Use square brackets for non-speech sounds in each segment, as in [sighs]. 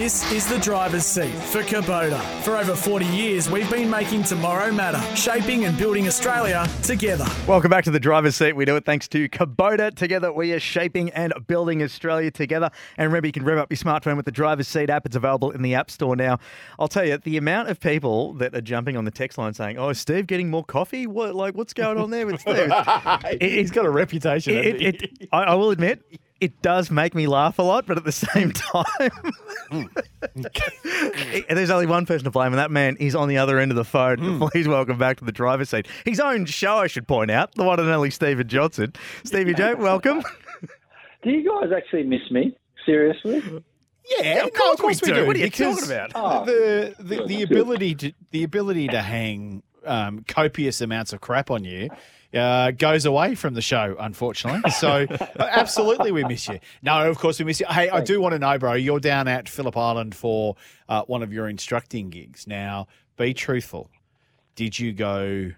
This is the driver's seat for Kubota. For over 40 years, we've been making tomorrow matter, shaping and building Australia together. Welcome back to the driver's seat. We do it thanks to Kubota. Together, we are shaping and building Australia together. And remember, you can rev up your smartphone with the driver's seat app. It's available in the App Store now. I'll tell you, the amount of people that are jumping on the text line saying, "Oh, is Steve getting more coffee? What like what's going on there with Steve?" [laughs] He's got a reputation. It, it, it, I, I will admit, it does make me laugh a lot, but at the same hmm. time, hmm. [laughs] there's only one person to blame, and that man is on the other end of the phone. Hmm. Please welcome back to the driver's seat. His own show, I should point out, the one and only Steven Johnson. Stevie J, welcome. [laughs] Do you guys actually miss me? Seriously? Yeah, of course no, we do. What are you because talking about? Oh. The, the the ability to the ability to hang um, copious amounts of crap on you uh, goes away from the show, unfortunately. So [laughs] absolutely, we miss you. No, of course we miss you. Hey, I do want to know, bro. You're down at Phillip Island for uh, one of your instructing gigs. Now, be truthful. Did you go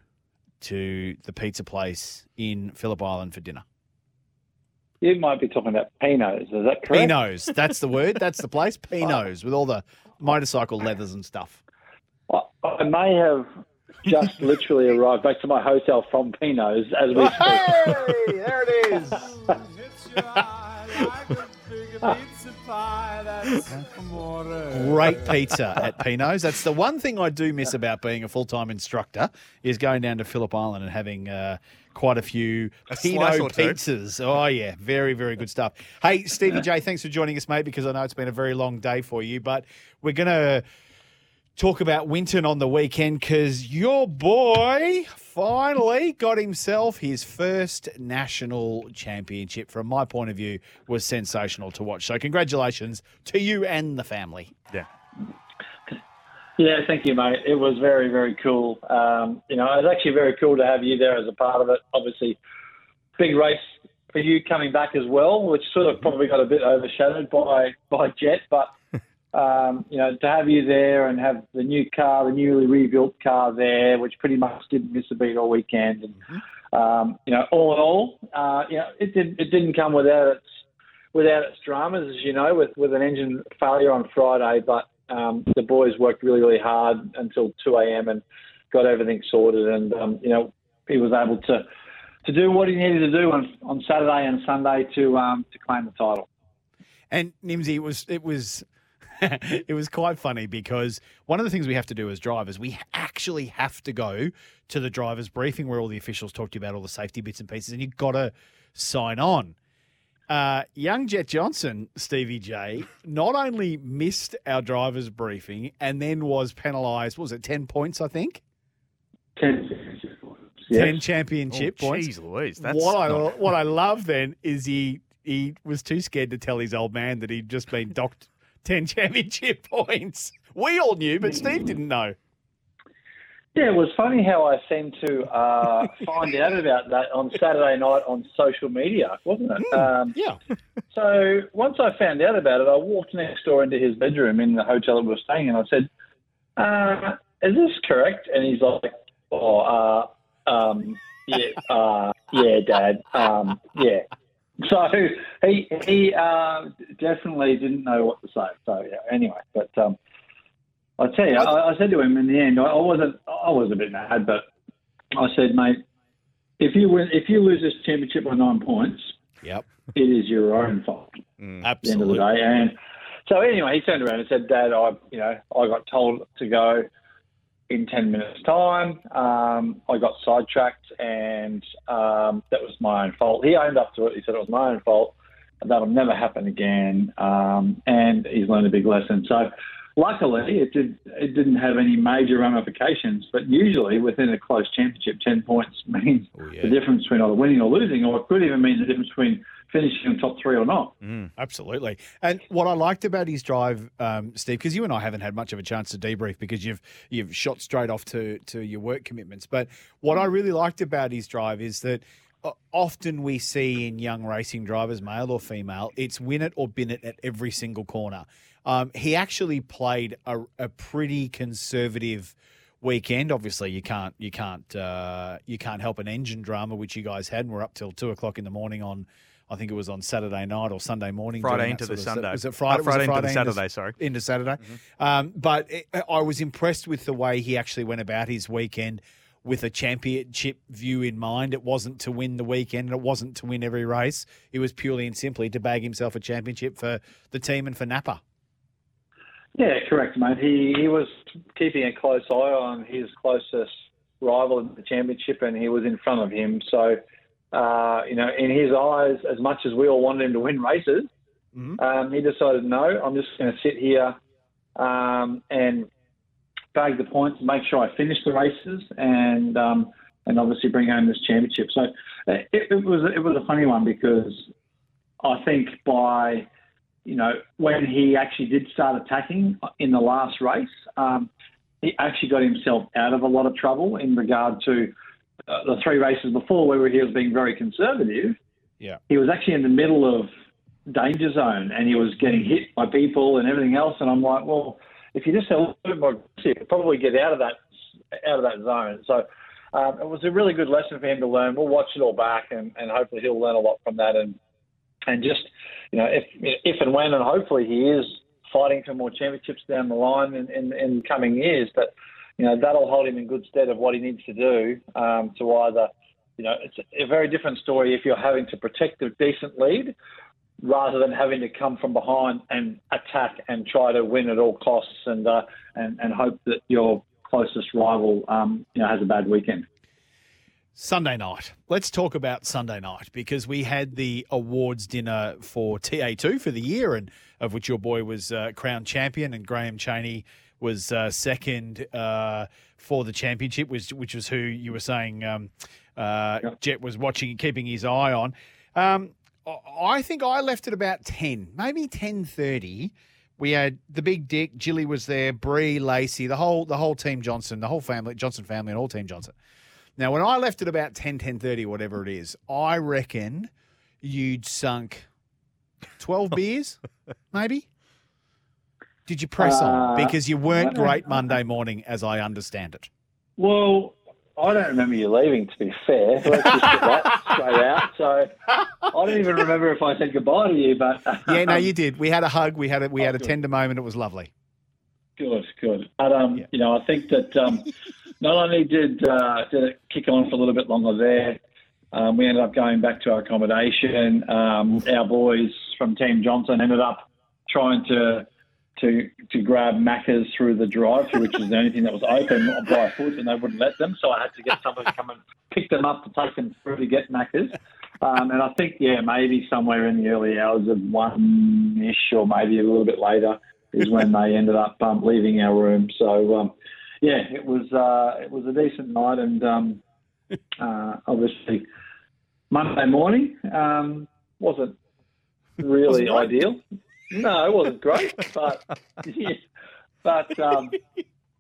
to the pizza place in Phillip Island for dinner? You might be talking about Pinos, is that correct? Pinos. That's the word. That's the place. [laughs] Pinos with all the motorcycle leathers and stuff. I, I may have just [laughs] literally arrived back to my hotel from Pinos as we speak. Hey, there it is. [laughs] Great pizza at Pino's. That's the one thing I do miss about being a full time instructor is going down to Phillip Island and having uh, quite a few A Pino slice two. pizzas. Oh yeah, very very good stuff. Hey Stevie J, thanks for joining us, mate. Because I know it's been a very long day for you, but we're gonna talk about Winton on the weekend because your boy finally got himself his first national championship. From my point of view, was sensational to watch. So congratulations to you and the family. Yeah. Yeah, thank you, mate. It was very, very cool. Um, you know, it was actually very cool to have you there as a part of it. Obviously, big race for you coming back as well, which sort of probably got a bit overshadowed by by Jett. But um, you know, to have you there and have the new car, the newly rebuilt car there, which pretty much didn't miss a beat all weekend, and um, you know, all in all, uh, you know, it did it didn't come without its without its dramas, as you know, with with an engine failure on Friday, but um, the boys worked really, really hard until 2 a.m. and got everything sorted. And um, you know, he was able to to do what he needed to do on, on Saturday and Sunday to um, to claim the title. And Nimsy, it was it was [laughs] it was quite funny because one of the things we have to do as drivers, we actually have to go to the drivers' briefing where all the officials talk to you about all the safety bits and pieces, and you've got to sign on. Uh, young Jett Johnson, Stevie J, not only missed our drivers' briefing and then was penalised, was it? Ten points, I think. 10 championship Oh, points. Jeez Louise. That's what I not- [laughs] what I love then is he he was too scared to tell his old man that he'd just been docked ten [laughs] championship points. We all knew, but Steve didn't know. Yeah, it was funny how I seemed to uh, [laughs] find out about that on Saturday night on social media, wasn't it? Um, Yeah. [laughs] So once I found out about it, I walked next door into his bedroom in the hotel that we were staying in. I said, uh, "Is this correct?" And he's like, "Oh, uh, um, yeah, uh, yeah, Dad, um, yeah." [laughs] So he he uh, definitely didn't know what to say. So yeah, anyway, but um, I tell you, I, I said to him in the end, I, I wasn't, I was a bit mad, but I said, mate, if you win, if you lose this championship by nine points, Yep. it is your own fault at the end of the day. And so anyway, he turned around and said, Dad, I, you know, I got told to go in 10 minutes time. Um, I got sidetracked and um, that was my own fault. He owned up to it. He said it was my own fault. and That'll never happen again. Um, and he's learned a big lesson. So luckily it did, it didn't have any major ramifications, but usually within a close championship, 10 points [laughs] means yeah. the difference between either winning or losing, or it could even mean the difference between finishing in top three or not. Absolutely. And what I liked about his drive, um, Steve, because you and I haven't had much of a chance to debrief because you've you've shot straight off to to your work commitments. But what I really liked about his drive is that uh, often we see in young racing drivers, male or female, it's win it or bin it at every single corner. Um, he actually played a, a pretty conservative weekend. Obviously, you can't you can't uh, you can't help an engine drama which you guys had. And we're up till two o'clock in the morning on I think it was on Saturday night or Sunday morning. Friday into that the sort of- Sunday. Was it Friday? Uh, Friday was it into the Friday Saturday, sorry. Into Saturday. Um, but it, I was impressed with the way he actually went about his weekend with a championship view in mind. It wasn't to win the weekend and it wasn't to win every race. It was purely and simply to bag himself a championship for the team and for Napa. Yeah, correct, mate. He he was keeping a close eye on his closest rival in the championship, and he was in front of him. So, uh, you know, in his eyes, as much as we all wanted him to win races, Mhm. um, he decided no. I'm just going to sit here um, and bag the points, make sure I finish the races, and um, and obviously bring home this championship. So uh, it, it was it was a funny one because I think by you know, when he actually did start attacking in the last race, um, he actually got himself out of a lot of trouble in regard to uh, the three races before where he was being very conservative. Yeah. He was actually in the middle of danger zone and he was getting hit by people and everything else. And I'm like, well, if you just had a little bit more aggressive, you'd probably get out of that out of that zone. So um, it was a really good lesson for him to learn. We'll watch it all back and, and hopefully he'll learn a lot from that and and just you know if if and when and hopefully he is fighting for more championships down the line in, in, in coming years, but you know that'll hold him in good stead of what he needs to do um, to either you know it's a very different story if you're having to protect a decent lead rather than having to come from behind and attack and try to win at all costs and uh, and and hope that your closest rival um, you know has a bad weekend. Sunday night. Let's talk about Sunday night because we had the awards dinner for TA2 for the year, and of which your boy was uh, champion, and Graham Cheney was uh, second uh, for the championship, which which was who you were saying um, uh, Jett was watching and keeping his eye on. Um, I- I think I left at about ten, maybe ten thirty. We had the big Dick, Jilly was there, Bree, Lacey, the whole the whole team Johnson, the whole family, Johnson family, and all team Johnson. Now, when I left at about 10, 10.30, whatever it is, I reckon you'd sunk 12 [laughs] beers, maybe? Did you press on? Uh, Because you weren't great Monday morning, as I understand it. Well, I don't remember you leaving. To be fair, let's just get that straight out. So I don't even remember if I said goodbye to you, but [laughs] Yeah, no, you [laughs] did. We had a hug. We had a, we Oh, had a good. tender moment. It was lovely. Good, good. But um, Yeah. you know, I think that um, not only did uh, did it kick on for a little bit longer there, um, we ended up going back to our accommodation. Um, our boys from Team Johnson ended up trying to to to grab Macca's through the drive-through, which was the only thing that was open by foot, and they wouldn't let them. So I had to get somebody to come and pick them up to take them through to get Macca's. Um, and I think, yeah, maybe somewhere in the early hours of one-ish or maybe a little bit later is when they ended up um, leaving our room. So, um, yeah, it was uh, it was a decent night, and um, uh, obviously Monday morning um, wasn't really ideal. No, it wasn't great, but yeah, [laughs] but um,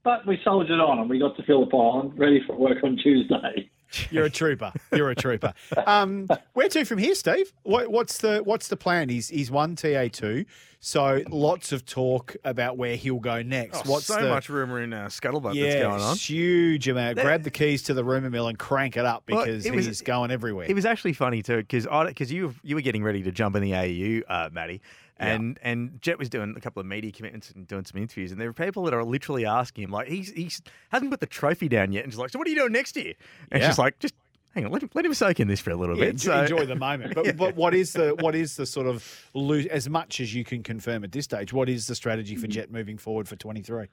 but we soldiered on, and we got to Phillip Island ready for work on Tuesday. You're a trooper. You're a trooper. Um, where to from here, Steve? What, what's the what's the plan? He's he's won TA two, so lots of talk about where he'll go next. Oh, what's so the, much rumour in uh, Scuttlebutt yeah, that's going on. huge amount. Grab the keys to the rumour mill and crank it up Well, because it was- he's going everywhere. It was actually funny too because because you you were getting ready to jump in the AU, uh, Matty, and and Jett was doing a couple of media commitments and doing some interviews, and there were people that are literally asking him like he's he's hasn't put the trophy down yet, and just like, so what are you doing next year? And Yeah. she's like, just hang on, let him let him soak in this for a little yeah, bit. enjoy, So- enjoy the moment. [laughs] But but what is the what is the sort of lo- as much as you can confirm at this stage? What is the strategy for mm-hmm. Jett moving forward for twenty three?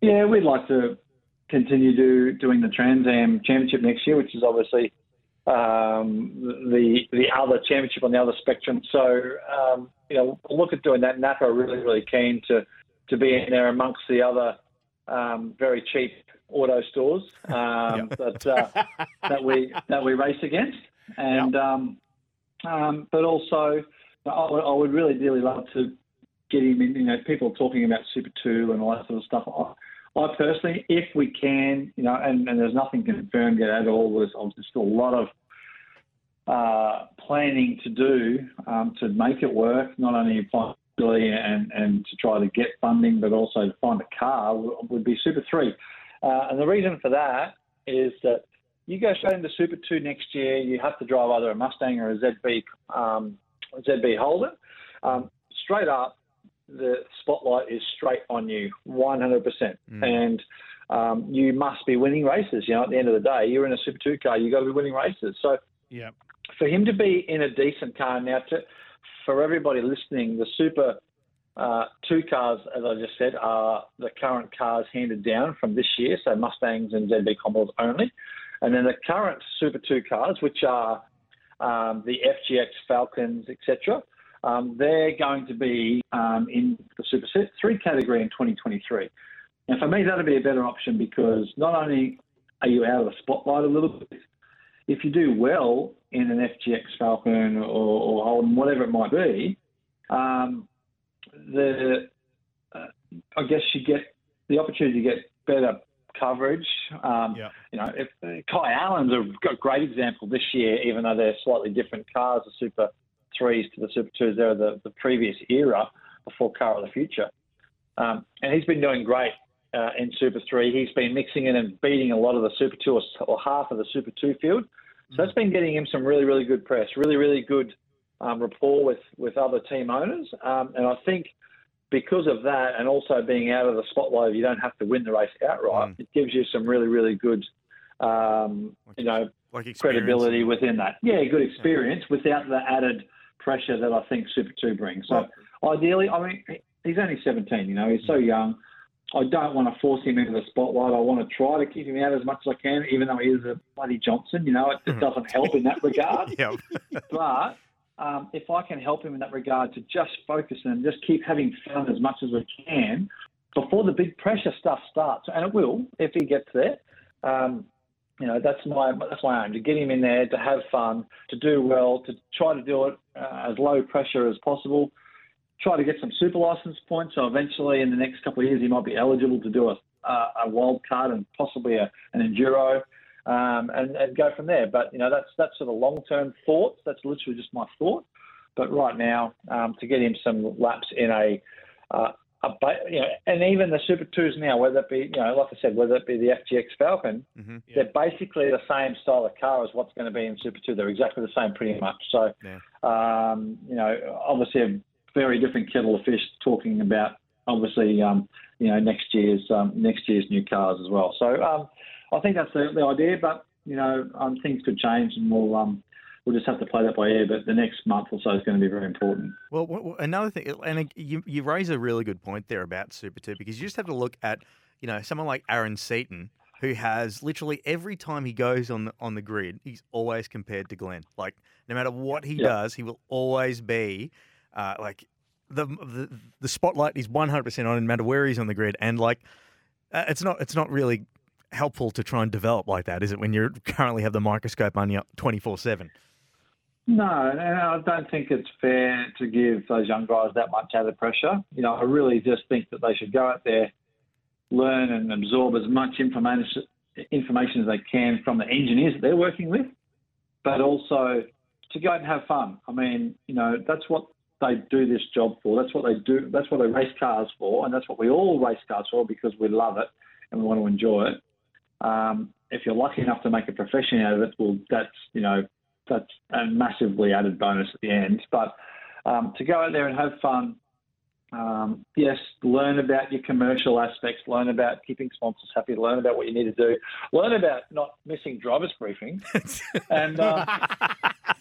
Yeah, we'd like to continue do, doing the Trans Am Championship next year, which is obviously um, the the other championship on the other spectrum. So um, you know, look at doing that. Napa are really really keen to to be in there amongst the other um, very cheap auto stores um, that uh, that we that we race against, and um, um, but also I would, I would really dearly love to get him in. You know, people talking about Super Two and all that sort of stuff. I, I personally, if we can, you know, and, and there's nothing confirmed yet at all. There's obviously still a lot of uh, planning to do um, to make it work. Not only financially and and to try to get funding, but also to find a car would, be Super Three. Uh, and the reason for that is that you go straight into Super 2 next year, you have to drive either a Mustang or a ZB, um, ZB Holden. Um, straight up, the spotlight is straight on you, 100%. Mm. And um, you must be winning races. You know, at the end of the day, you're in a Super 2 car, you've got to be winning races. So yeah. For him to be in a decent car now, to, for everybody listening, the Super uh, two cars, as I just said, are the current cars handed down from this year, so Mustangs and ZB Commodores only. And then the current Super 2 cars, which are um, the FGX Falcons, etc., um, they're going to be um, in the Super 3 category in 2023. And for me, that'd be a better option because not only are you out of the spotlight a little bit, if you do well in an FGX Falcon or, or Holden, whatever it might be, um, the uh, I guess you get the opportunity to get better coverage. Um, yeah. You know, if, uh, Kai Allen's a great example this year, even though they're slightly different cars, the Super Threes to the Super Twos. They're the, the previous era before Car of the Future, um, and he's been doing great uh, in Super Three. He's been mixing in and beating a lot of the Super Two or, or half of the Super Two field. So that's been getting him some really, really good press, really, really good um, rapport with, with other team owners. Um, and I think because of that, and also being out of the spotlight, you don't have to win the race outright. Mm. It gives you some really, really good, um, you know, like credibility within that. Yeah, good experience yeah. without the added pressure that I think Super Two brings. So well, ideally, I mean, he's only 17. You know, he's so mm. young. I don't want to force him into the spotlight. I want to try to keep him out as much as I can, even though he is a bloody Johnson. You know, it just doesn't help in that regard. [laughs] [laughs] but um, if I can help him in that regard to just focus and just keep having fun as much as we can before the big pressure stuff starts, and it will if he gets there. Um, you know, that's my that's my aim to get him in there, to have fun, to do well, to try to do it uh, as low pressure as possible. Try to get some super license points, so eventually in the next couple of years he might be eligible to do a a wild card and possibly a, an enduro um, and, and go from there. But you know, that's that's sort of long term thoughts. That's literally just my thought. But right now, um, to get him some laps in a, uh, a you know, and even the Super Twos now, whether it be you know, like I said, whether it be the FGX Falcon, mm-hmm, yeah. they're basically the same style of car as what's going to be in Super Two. They're exactly the same, pretty much. So, yeah. um, you know, obviously a very different kettle of fish talking about obviously um, you know next year's um, next year's new cars as well. So um, I think that's the, the idea, but you know, um, things could change, and we'll um, we'll just have to play that by ear. But the next month or so is going to be very important. Well, another thing, and you you raise a really good point there about Super Two because you just have to look at you know someone like Aaron Seton, Who has literally every time he goes on the on the grid, he's always compared to Glenn. Like no matter what he does, he will always be uh, like the, the the spotlight is one hundred percent on, no matter where he's on the grid. And like, uh, it's not it's not really helpful to try and develop like that, is it? When you currently have the microscope on you twenty four seven. No, and I don't think it's fair to give those young guys that much added pressure. You know, I really just think that they should go out there, learn and absorb as much information information as they can from the engineers that they're working with, but also to go out and have fun. I mean, you know, that's what they do this job for. That's what they do. That's what they race cars for, and that's what we all race cars for because we love it and we want to enjoy it. Um, if you're lucky enough to make a profession out of it, well, that's you know that's a massively added bonus at the end. But um, to go out there and have fun, um, yes, learn about your commercial aspects, learn about keeping sponsors happy, learn about what you need to do, learn about not missing drivers briefing, [laughs] and um,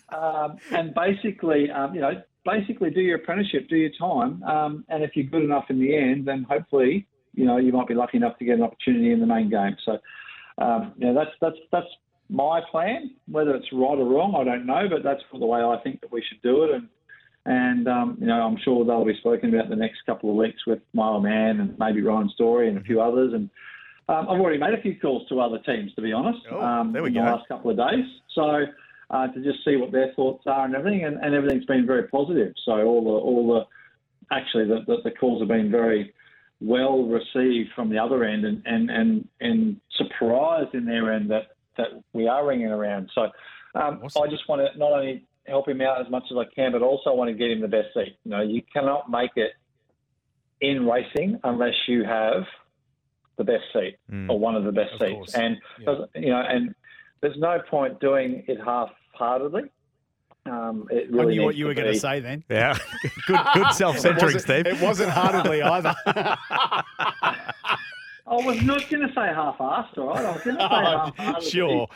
um, and basically, um, you know, basically do your apprenticeship, do your time, um, and if you're good enough in the end, then hopefully, you know, you might be lucky enough to get an opportunity in the main game. So um, you know, that's that's that's my plan. Whether it's right or wrong, I don't know, but that's the way I think that we should do it. And and um, you know, I'm sure they'll be spoken about the next couple of weeks with Mile Man and maybe Ryan Story and a few others. And um, I've already made a few calls to other teams, to be honest, oh, um, in go. the last couple of days. So uh, to just see what their thoughts are and everything, and, and everything's been very positive. So all the all the actually the, the, the calls have been very well received from the other end and, and, and, and surprised in their end that, that we are ringing around. So um, awesome. I just want to not only help him out as much as I can, but also want to get him the best seat. You know, you cannot make it in racing unless you have the best seat mm. or one of the best of seats. Course. And yeah. you know, and there's no point doing it half-heartedly. Um, it I knew what you were going to be- say then. Yeah, [laughs] good, good self-centering, wasn't- Steve. It wasn't heartedly either. [laughs] I was not going to say half-assed, all right? I was going to say [laughs] Oh, half-heartedly. sure.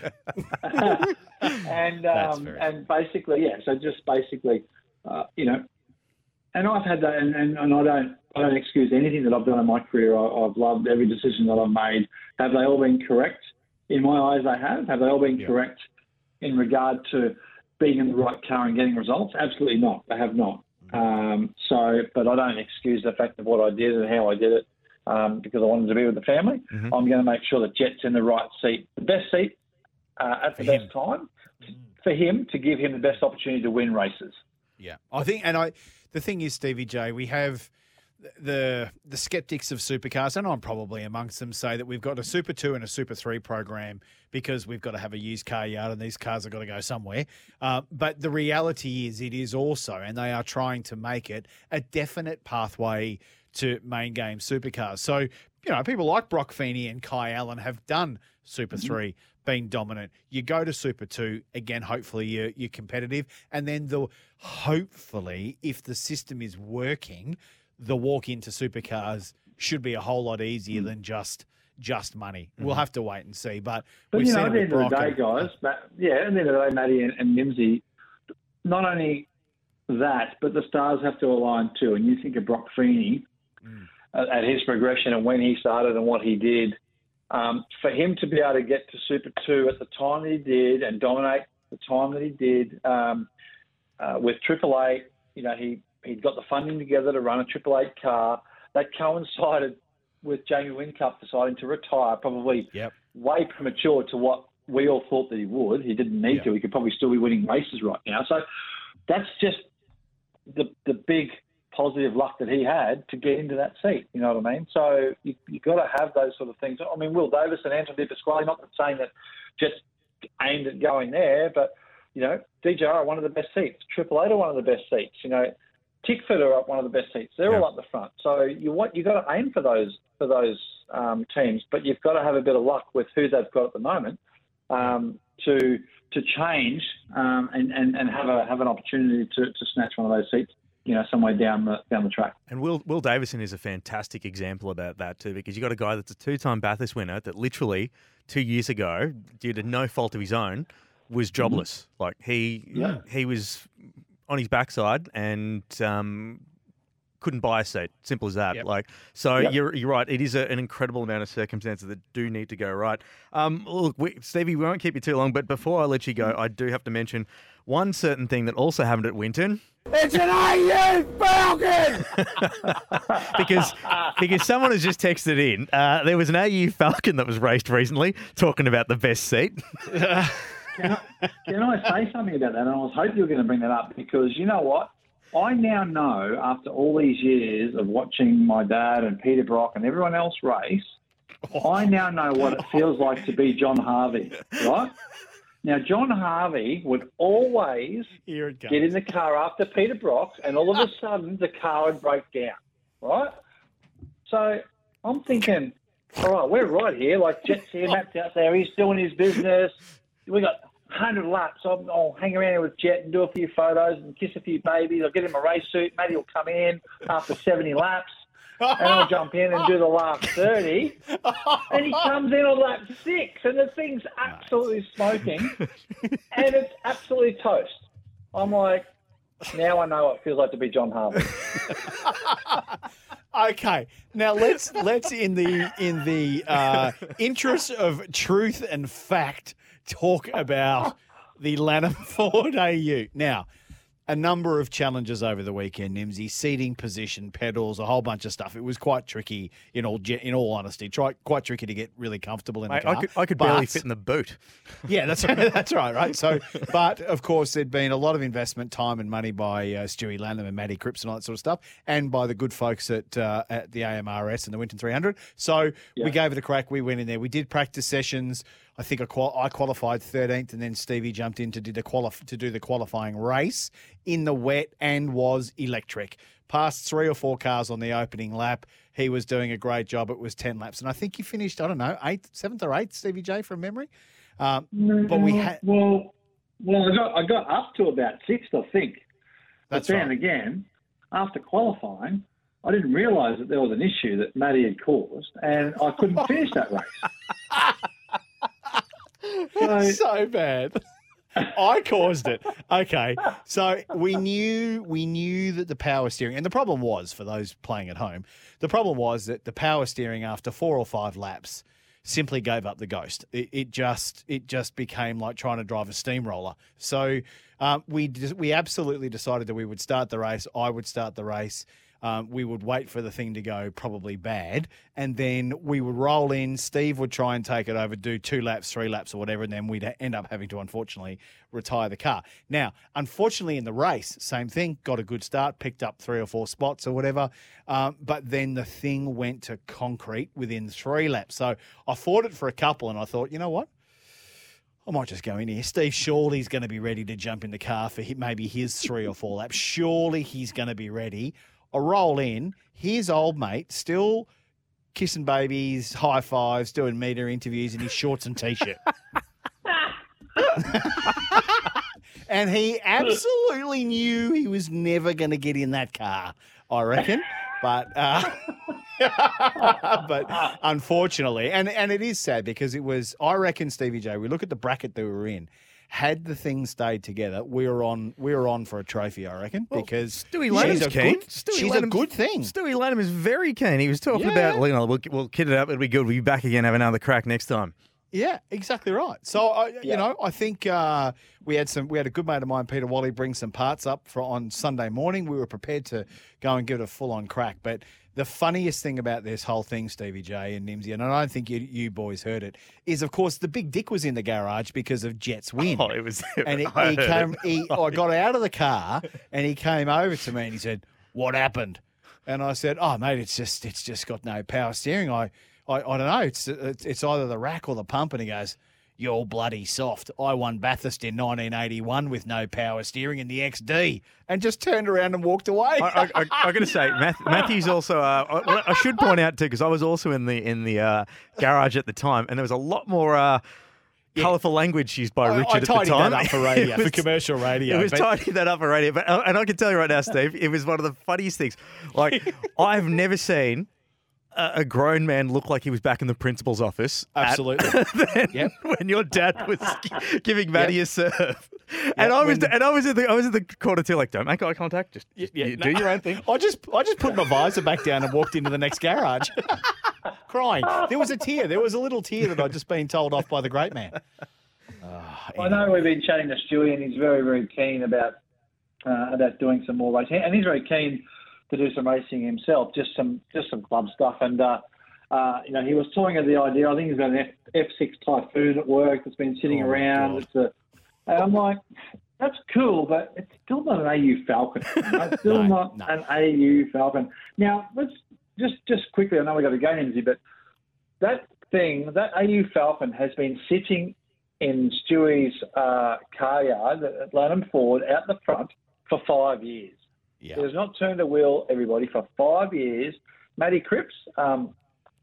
and That's um, fair. and basically, yeah. So just basically, uh, you know, and I've had that, and, and, and I don't I don't excuse anything that I've done in my career. I, I've loved every decision that I've made. Have they all been correct? In my eyes, they have. Have they all been Yeah. correct in regard to being in the right car and getting results? Absolutely not. They have not. Um, so, but I don't excuse the fact of what I did and how I did it um, because I wanted to be with the family. Mhm. I'm going to make sure that Jett's in the right seat, the best seat uh, at the him. best time for him to give him the best opportunity to win races. Yeah, I think, and I, the thing is, Stevie J, we have the the skeptics of supercars, and I'm probably amongst them, say that we've got a Super Two and a Super Three program because we've got to have a used car yard, and these cars have got to go somewhere. Uh, but the reality is, it is also, and they are trying to make it a definite pathway to main game supercars. So you know, people like Brock Feeney and Kai Allen have done Super Three, being dominant. You go to Super Two again. Hopefully, you're, you're competitive, and then the hopefully, if the system is working, the walk into supercars should be a whole lot easier than just just money. We'll have to wait and see. But, But we've you seen know, it at the end of the day, and- guys, but, yeah, at the end of the day, Matty and, and Nimsy, not only that, but the stars have to align too. And you think of Brock Feeney Mm. at, at his progression and when he started and what he did. Um, for him to be able to get to Super 2 at the time that he did and dominate the time that he did um, uh, with Triple Eight, you know, he, he'd got the funding together to run a Triple Eight car. That coincided with Jamie Whincup deciding to retire, probably Yep. way premature to what we all thought that he would. He didn't need Yeah. to. He could probably still be winning races right now. So that's just the the big positive luck that he had to get into that seat. You know what I mean? So you you got to have those sort of things. I mean, Will Davis and Anton De Pasquale. Not saying that just aimed at going there, but you know, DJR are one of the best seats. Triple Eight are one of the best seats. You know, Tickford are up one of the best seats. They're all up the front. So you want you got to aim for those for those um, teams, but you've got to have a bit of luck with who they've got at the moment um, to to change um, and, and, and have a have an opportunity to, to snatch one of those seats. You know, somewhere down the down the track. And Will Will Davison is a fantastic example about that too, because you got a guy that's a two-time Bathurst winner that literally two years ago, due to no fault of his own, was jobless. Like he Yeah. he was on his backside and um, couldn't buy a seat. Simple as that. Yep. Like so, Yep. you're you're right. It is a, an incredible amount of circumstances that do need to go right. Um, look, we, Stevie, we won't keep you too long, but before I let you go, I do have to mention one certain thing that also happened at Winton. It's an AU Falcon! [laughs] because because someone has just texted in. Uh, there was an AU Falcon that was raced recently, talking about the best seat. [laughs] Can I, can I say something about that? And I was hoping you were going to bring that up because you know what? I now know after all these years of watching my dad and Peter Brock and everyone else race, oh. I now know what it feels like to be John Harvey, [laughs] right? Now, John Harvey would always Here it comes. get in the car after Peter Brock, and all of a sudden the car would break down, right? So I'm thinking, all right, we're right here. Like Jett's here, Matt's out there, he's doing his business. We got 100 laps. I'll, I'll hang around here with Jett and do a few photos and kiss a few babies. I'll get him a race suit. Maybe he'll come in after 70 laps. And I'll jump in and do the last 30. And he comes in on lap six, and the thing's absolutely smoking, [laughs] and it's absolutely toast. I'm like, now I know what it feels like to be John Harvey. [laughs] Okay, now let's let's in the in the uh, interest of truth and fact talk about the Lanham [laughs] Ford AU. Now, a number of challenges over the weekend, Nimsy, seating position, pedals, a whole bunch of stuff. It was quite tricky in all in all honesty. Try quite tricky to get really comfortable in Mate, the car. I could I could barely fit in the boot. [laughs] yeah, that's right. That's right. Right. So, [laughs] but of course, there'd been a lot of investment, time, and money by uh, Stewie Lanham and Matty Cripps and all that sort of stuff, and by the good folks at uh, at the AMRS and the Winton 300. So Yeah. we gave it a crack. We went in there. We did practice sessions. I think I, qual- I qualified 13th, and then Stevie jumped in to do the qualif- to do the qualifying race in the wet and was electric. Passed three or four cars on the opening lap. He was doing a great job. It was 10 laps, and I think he finished. I don't know, eighth, seventh or eighth. Stevie J from memory. Um, but we had well, well, I got I got up to about sixth, I think. That's but then right. again, after qualifying, I didn't realise that there was an issue that Matty had caused, and I couldn't finish that race. [laughs] So, [laughs] so bad. [laughs] I caused it. Okay, so we knew we knew that the power steering, and the problem was for those playing at home, the problem was that the power steering after four or five laps simply gave up the ghost. It, it just it just became like trying to drive a steamroller. So um, we we absolutely decided that we would start the race. I would start the race. Um, we would wait for the thing to go probably bad, and then we would roll in. Steve would try and take it over, do two laps, three laps, or whatever, and then we'd end up having to unfortunately retire the car. Now, unfortunately, in the race, same thing. Got a good start, picked up three or four spots or whatever, um, but then the thing went to concrete within three laps. So I fought it for a couple, and I thought, you know what? I might just go in here. Steve Shawley's going to be ready to jump in the car for maybe his three or four laps. Surely he's going to be ready. I roll in. His old mate still kissing babies, high fives, doing media interviews in his shorts and t-shirt. [laughs] [laughs] and he absolutely knew he was never going to get in that car. I reckon, but. Uh, [laughs] but unfortunately, and and it is sad because it was. I reckon Stevie J. We look at the bracket that we were in. Had the thing stayed together, we were on. We were on for a trophy, I reckon, because Stewie she's a keen. good. Stewie she's a good thing. Stewie Lanham is very keen. He was talking Yeah. about, you know, we'll, we'll kit it up. It'll be good. We'll be back again, have another crack next time. Yeah, exactly right. So I, you know, I think uh, we had some. We had a good mate of mine, Peter Wally, bring some parts up for on Sunday morning. We were prepared to go and give it a full on crack. But the funniest thing about this whole thing, Stevie J and Nimsy, and I don't think you, you boys heard it, is of course the big dick was in the garage because of Jett's win. Oh, it was. and he, I he came. it. He, [laughs] oh, I got out of the car and he came over to me and he said, "What happened?" And I said, "Oh, mate, it's just it's just got no power steering. I I, I don't know. It's, it's it's either the rack or the pump." And he goes. You're bloody soft. I won Bathurst in 1981 with no power steering in the XD, and just turned around and walked away. I, I, I, got to say, [laughs] Matthew's also. Uh, I, I should point out too, because I was also in the in the uh, garage at the time, and there was a lot more uh, colourful language used by I- Richard I at the time. that up for [laughs] radio, It for commercial radio. It was but- tidying that up for radio, but uh, and I can tell you right now, Steve, it was one of the funniest things. Like [laughs] I've never seen a, a grown man look like he was back in the principal's office. at- Absolutely. [laughs] then Yep. when your dad was [laughs] gi- giving Matty a serve, and I was when- and I was in the I was in the corner too, like don't make eye contact, just, just Yeah, you no. do your own thing. I just I just put my visor back down and walked into the next garage, [laughs] crying. There was a tear. There was a little tear that I'd just been told off by the great man. Ah, [sighs] I know we've been chatting to Stewie, and he's very, very keen about uh, about doing some more racing, and he's very keen to do some racing himself, just some just some club stuff. And uh, uh, you know, he was toying with the idea. I think he's got an F six Typhoon at work that's been sitting Oh, around. It's a, and I'm like, that's cool, but it's still not an AU Falcon. [laughs] It's still No, not no. an AU Falcon. Now, let's just just quickly. I know we got to go, Lindsay, but that thing, that AU Falcon has been sitting in Stewie's uh, car yard at Lanham Ford out the front for five years. Yeah. Has not turned a wheel, everybody, for five years. Matty Cripps, um,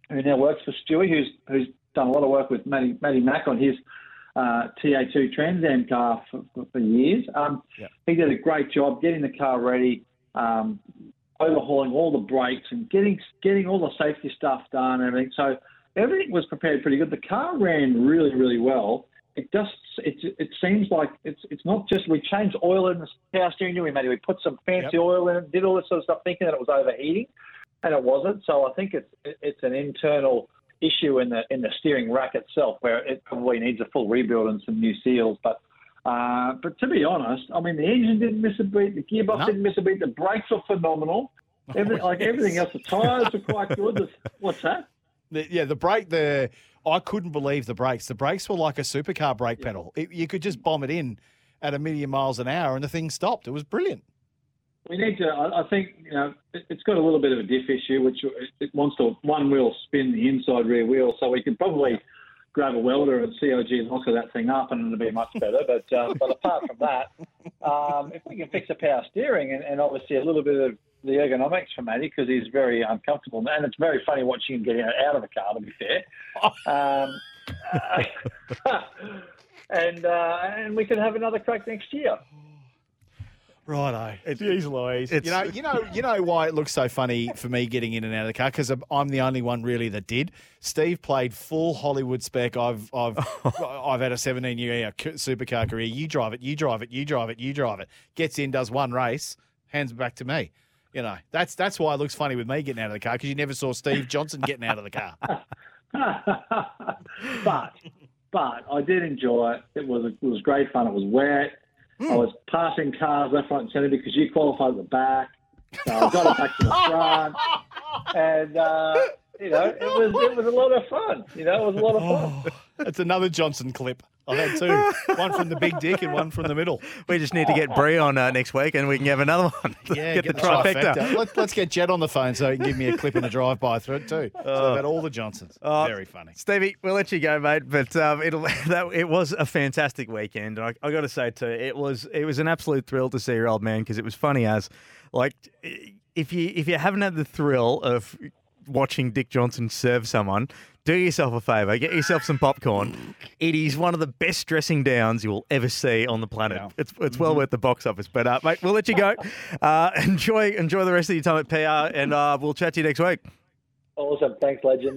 who now works for Stewie, who's who's done a lot of work with Matty, Matty Mack on his uh, TA2 Trans Am car for, for, for years. Um, Yep. He did a great job getting the car ready, um, overhauling all the brakes and getting getting all the safety stuff done and everything. So everything was prepared pretty good. The car ran really, really well. It just it it seems like it's it's not just we changed oil in the power steering unit. We maybe we put some fancy Yep. oil in it, did all this sort of stuff, thinking that it was overheating, and it wasn't. So I think it's it's an internal issue in the in the steering rack itself where it probably needs a full rebuild and some new seals. But uh, but to be honest, I mean the engine didn't miss a beat, the gearbox No. didn't miss a beat, the brakes were phenomenal. Every, [laughs] like yes. everything else, the tyres were quite good. What's that? Yeah, the brake, the I couldn't believe the brakes. The brakes were like a supercar brake pedal. It, you could just bomb it in at a million miles an hour and the thing stopped. It was brilliant. We need to. I, think you know it, it's got a little bit of a diff issue, which it, wants to one wheel spin the inside rear wheel. So we could probably grab a welder and COG and locker that thing up, and it'll be much better. But uh, but apart from that, [laughs] um, if we can fix the power steering and, and obviously a little bit of the ergonomics for Matty because he's very uncomfortable, and it's very funny watching him getting out of the car. To be fair, [laughs] um, [laughs] and uh, and we can have another crack next year. Righto. Jeez Louise. it's- You know, you know, you know why it looks so funny for me getting in and out of the car because I'm the only one really that did. Steve played full Hollywood spec. I've I've [laughs] I've had a 17 year supercar career. You drive it, you drive it, you drive it, you drive it. Gets in, does one race, hands it back to me. You know, that's that's why it looks funny with me getting out of the car because you never saw Steve Johnson getting out of the car. [laughs] but but I did enjoy it. It was it was great fun. It was wet. I was passing cars left, right, and centre because you qualified at the back. So I got it back to the front, [laughs] and uh, you know it was it was a lot of fun. You know, it was a lot of fun. That's another Johnson clip. I had two, one from the big dick and one from the middle. We just need to get Bree on uh, next week and we can have another one. [laughs] Yeah, get, the, trifecta. Let's, let's get Jett on the phone so he can give me a clip and a drive by through it too. [laughs] So about all the Johnsons. Oh. Very funny. Stevie, we'll let you go, mate. But um, it'll [laughs] that it was a fantastic weekend. I, I got to say too, it was it was an absolute thrill to see your old man because it was funny as like if you if you haven't had the thrill of watching Dick Johnson serve someone, do yourself a favour, get yourself some popcorn. It is one of the best dressing downs you will ever see on the planet. Yeah. It's it's well worth the box office. But uh, mate, we'll let you go. Uh, [laughs] enjoy enjoy the rest of your time at PR, and uh, we'll chat to you next week. Awesome, thanks, legend.